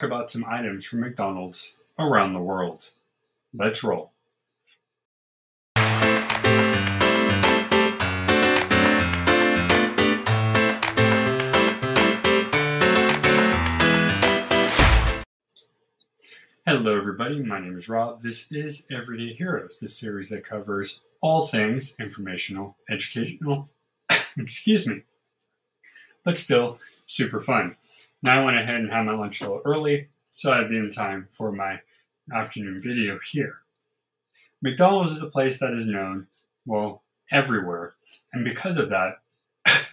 about some items from McDonald's around the world. Let's roll. Hello, everybody. My name is Rob. This is Everyday Heroes, the series that covers all things informational, educational, excuse me, but still super fun. Now I went ahead and had my lunch a little early, so I'd be in time for my afternoon video here. McDonald's is a place that is known, well, everywhere, and because of that,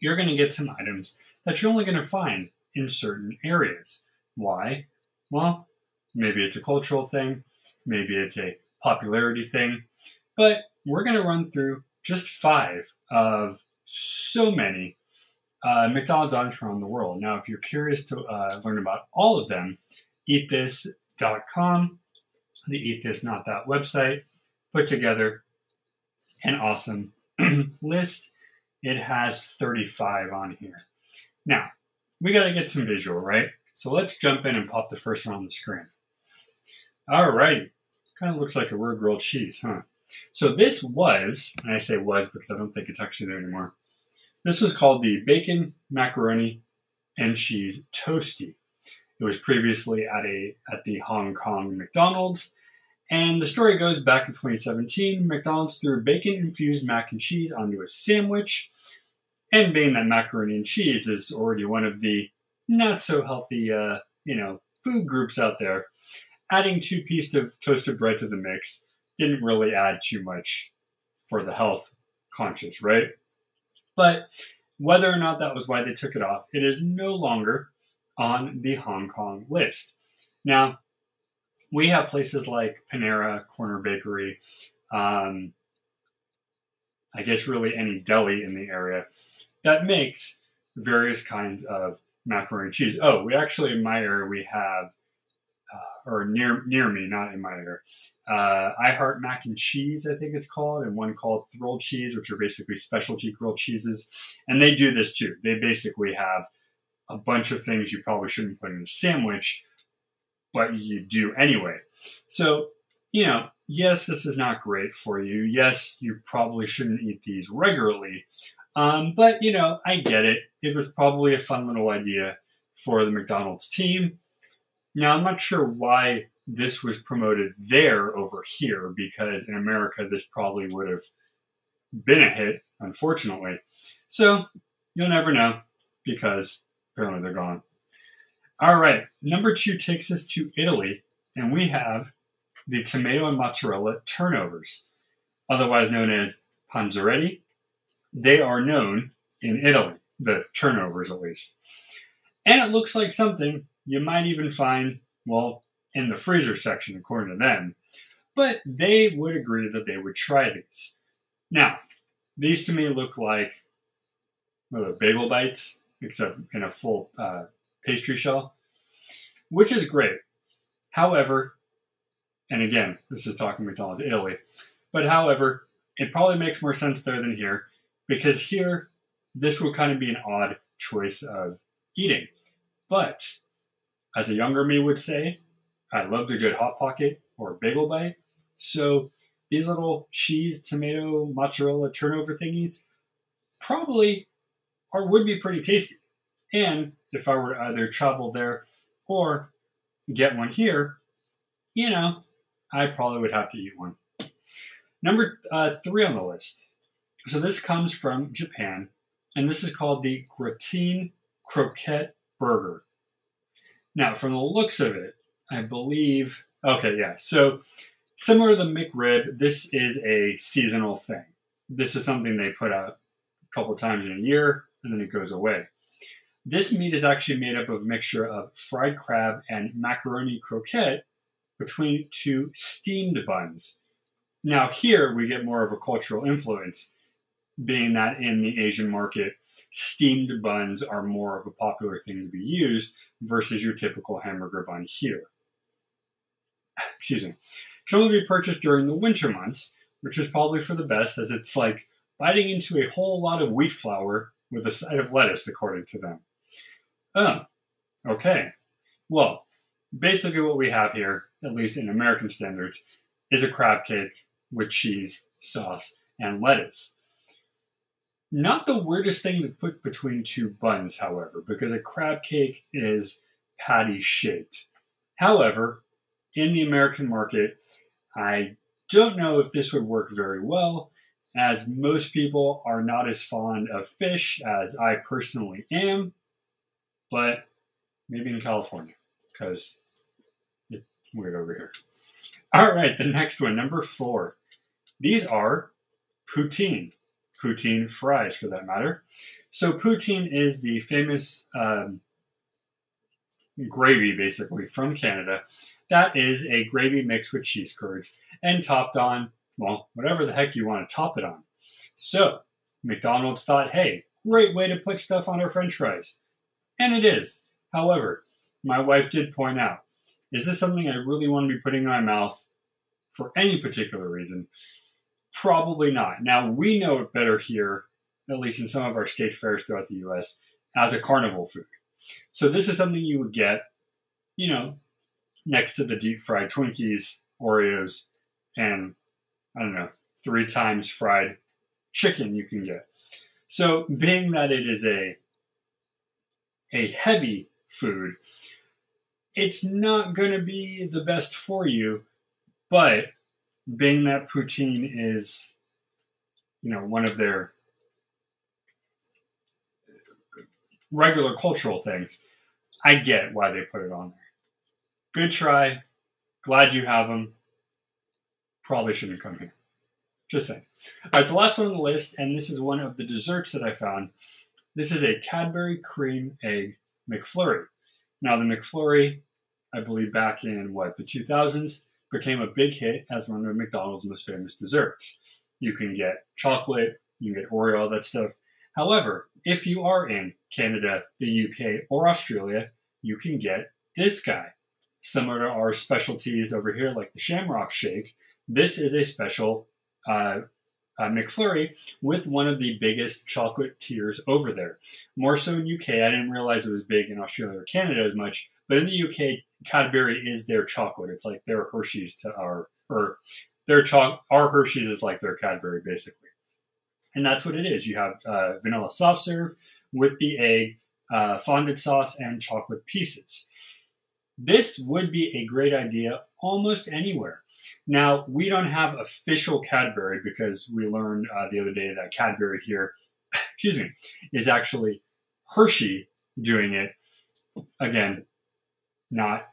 you're going to get some items that you're only going to find in certain areas. Why? Well, maybe it's a cultural thing, maybe it's a popularity thing, but we're going to run through just five of so many uh, McDonald's items around the world. Now, if you're curious to uh, learn about all of them, eatthis.com, the Eat This Not That website, put together an awesome list. It has 35 on here. Now, we got to get some visual, right? So let's jump in and pop the first one on the screen. Alrighty. Kind of looks like a real grilled cheese, huh? So this was, and I say was because I don't think it's actually there anymore. This was called the Bacon Macaroni and Cheese Toasty. It was previously at a at the Hong Kong McDonald's, and the story goes back in 2017. McDonald's threw bacon infused mac and cheese onto a sandwich, and being that macaroni and cheese is already one of the not so healthy, uh, you know, food groups out there, adding two pieces of toasted bread to the mix didn't really add too much for the health conscious, right? But whether or not that was why they took it off, it is no longer on the Hong Kong list. Now, we have places like Panera, Corner Bakery, um, I guess really any deli in the area that makes various kinds of macaroni and cheese. Oh, we actually in my area we have or near near me, not in my area. Uh, I Heart Mac and Cheese, I think it's called, and one called Thrilled Cheese, which are basically specialty grilled cheeses. And they do this too. They basically have a bunch of things you probably shouldn't put in a sandwich, but you do anyway. So, you know, yes, this is not great for you. Yes, you probably shouldn't eat these regularly. Um, but, you know, I get it. It was probably a fun little idea for the McDonald's team. Now, I'm not sure why this was promoted there over here, because in America, this probably would have been a hit, unfortunately. So, you'll never know, because apparently they're gone. All right, number two takes us to Italy, and we have the tomato and mozzarella turnovers, otherwise known as panzerotti. They are known in Italy, the turnovers at least. And it looks like something you might even find, well, in the freezer section, according to them. But they would agree that they would try these. Now, these to me look like well, bagel bites, except in a full uh, pastry shell, which is great. However, and again, this is talking McDonald's Italy, but however, it probably makes more sense there than here because here, this would kind of be an odd choice of eating. But as a younger me would say, I loved a good hot pocket or bagel bite. So these little cheese, tomato, mozzarella turnover thingies probably are would be pretty tasty. And if I were to either travel there or get one here, you know, I probably would have to eat one. Number uh, three on the list. So this comes from Japan, and this is called the Gratin Croquette Burger. Now, from the looks of it, I believe. Okay, yeah. So similar to the McRib, this is a seasonal thing. This is something they put out a couple times in a year, and then it goes away. This meat is actually made up of a mixture of fried crab and macaroni croquette between two steamed buns. Now, here we get more of a cultural influence, being that in the Asian market, steamed buns are more of a popular thing to be used versus your typical hamburger bun here. Excuse me. Can only be purchased during the winter months, which is probably for the best as it's like biting into a whole lot of wheat flour with a side of lettuce, according to them. Oh, okay. Well, basically, what we have here, at least in American standards, is a crab cake with cheese, sauce, and lettuce. Not the weirdest thing to put between two buns, however, because a crab cake is patty shaped. However, in the American market, I don't know if this would work very well, as most people are not as fond of fish as I personally am, but maybe in California, because it's weird over here. All right, the next one, number four. These are poutine, poutine fries for that matter. So, poutine is the famous um, gravy, basically, from Canada. That is a gravy mixed with cheese curds and topped on, well, whatever the heck you want to top it on. So, McDonald's thought, hey, great way to put stuff on our french fries. And it is. However, my wife did point out, is this something I really want to be putting in my mouth for any particular reason? Probably not. Now, we know it better here, at least in some of our state fairs throughout the US, as a carnival food. So this is something you would get, you know, next to the deep fried Twinkies, Oreos, and I don't know, three times fried chicken you can get. So being that it is a a heavy food, it's not going to be the best for you, but being that poutine is you know one of their regular cultural things. I get why they put it on there. Good try. Glad you have them. Probably shouldn't come here. Just saying. All right, the last one on the list, and this is one of the desserts that I found. This is a Cadbury Creme egg McFlurry. Now, the McFlurry, I believe back in what, the 2000s, became a big hit as one of McDonald's most famous desserts. You can get chocolate, you can get Oreo, all that stuff. However, if you are in Canada, the UK, or Australia, you can get this guy. Similar to our specialties over here, like the Shamrock Shake, this is a special uh, uh, McFlurry with one of the biggest chocolate tiers over there. More so in UK. I didn't realize it was big in Australia or Canada as much, but in the UK, Cadbury is their chocolate. It's like their Hershey's to our, or their choc, our Hershey's is like their Cadbury basically. And that's what it is. You have uh, vanilla soft serve with the egg, uh, fondant sauce, and chocolate pieces. This would be a great idea almost anywhere. Now, we don't have official Cadbury because we learned uh, the other day that Cadbury here, excuse me, is actually Hershey doing it. Again, not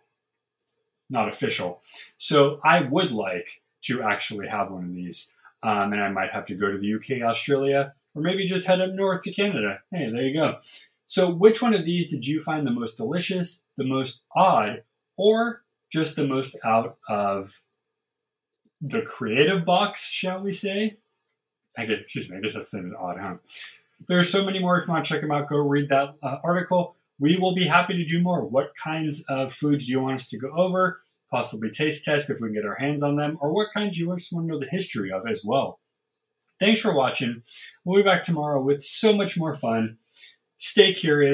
not official. So I would like to actually have one of these. Um, and I might have to go to the UK, Australia, or maybe just head up north to Canada. Hey, there you go. So, which one of these did you find the most delicious, the most odd, or just the most out of the creative box, shall we say? I get, excuse me, I guess that's an odd, huh? There's so many more. If you want to check them out, go read that uh, article. We will be happy to do more. What kinds of foods do you want us to go over? Possibly taste test if we can get our hands on them, or what kinds you just want to know the history of as well. Thanks for watching. We'll be back tomorrow with so much more fun. Stay curious.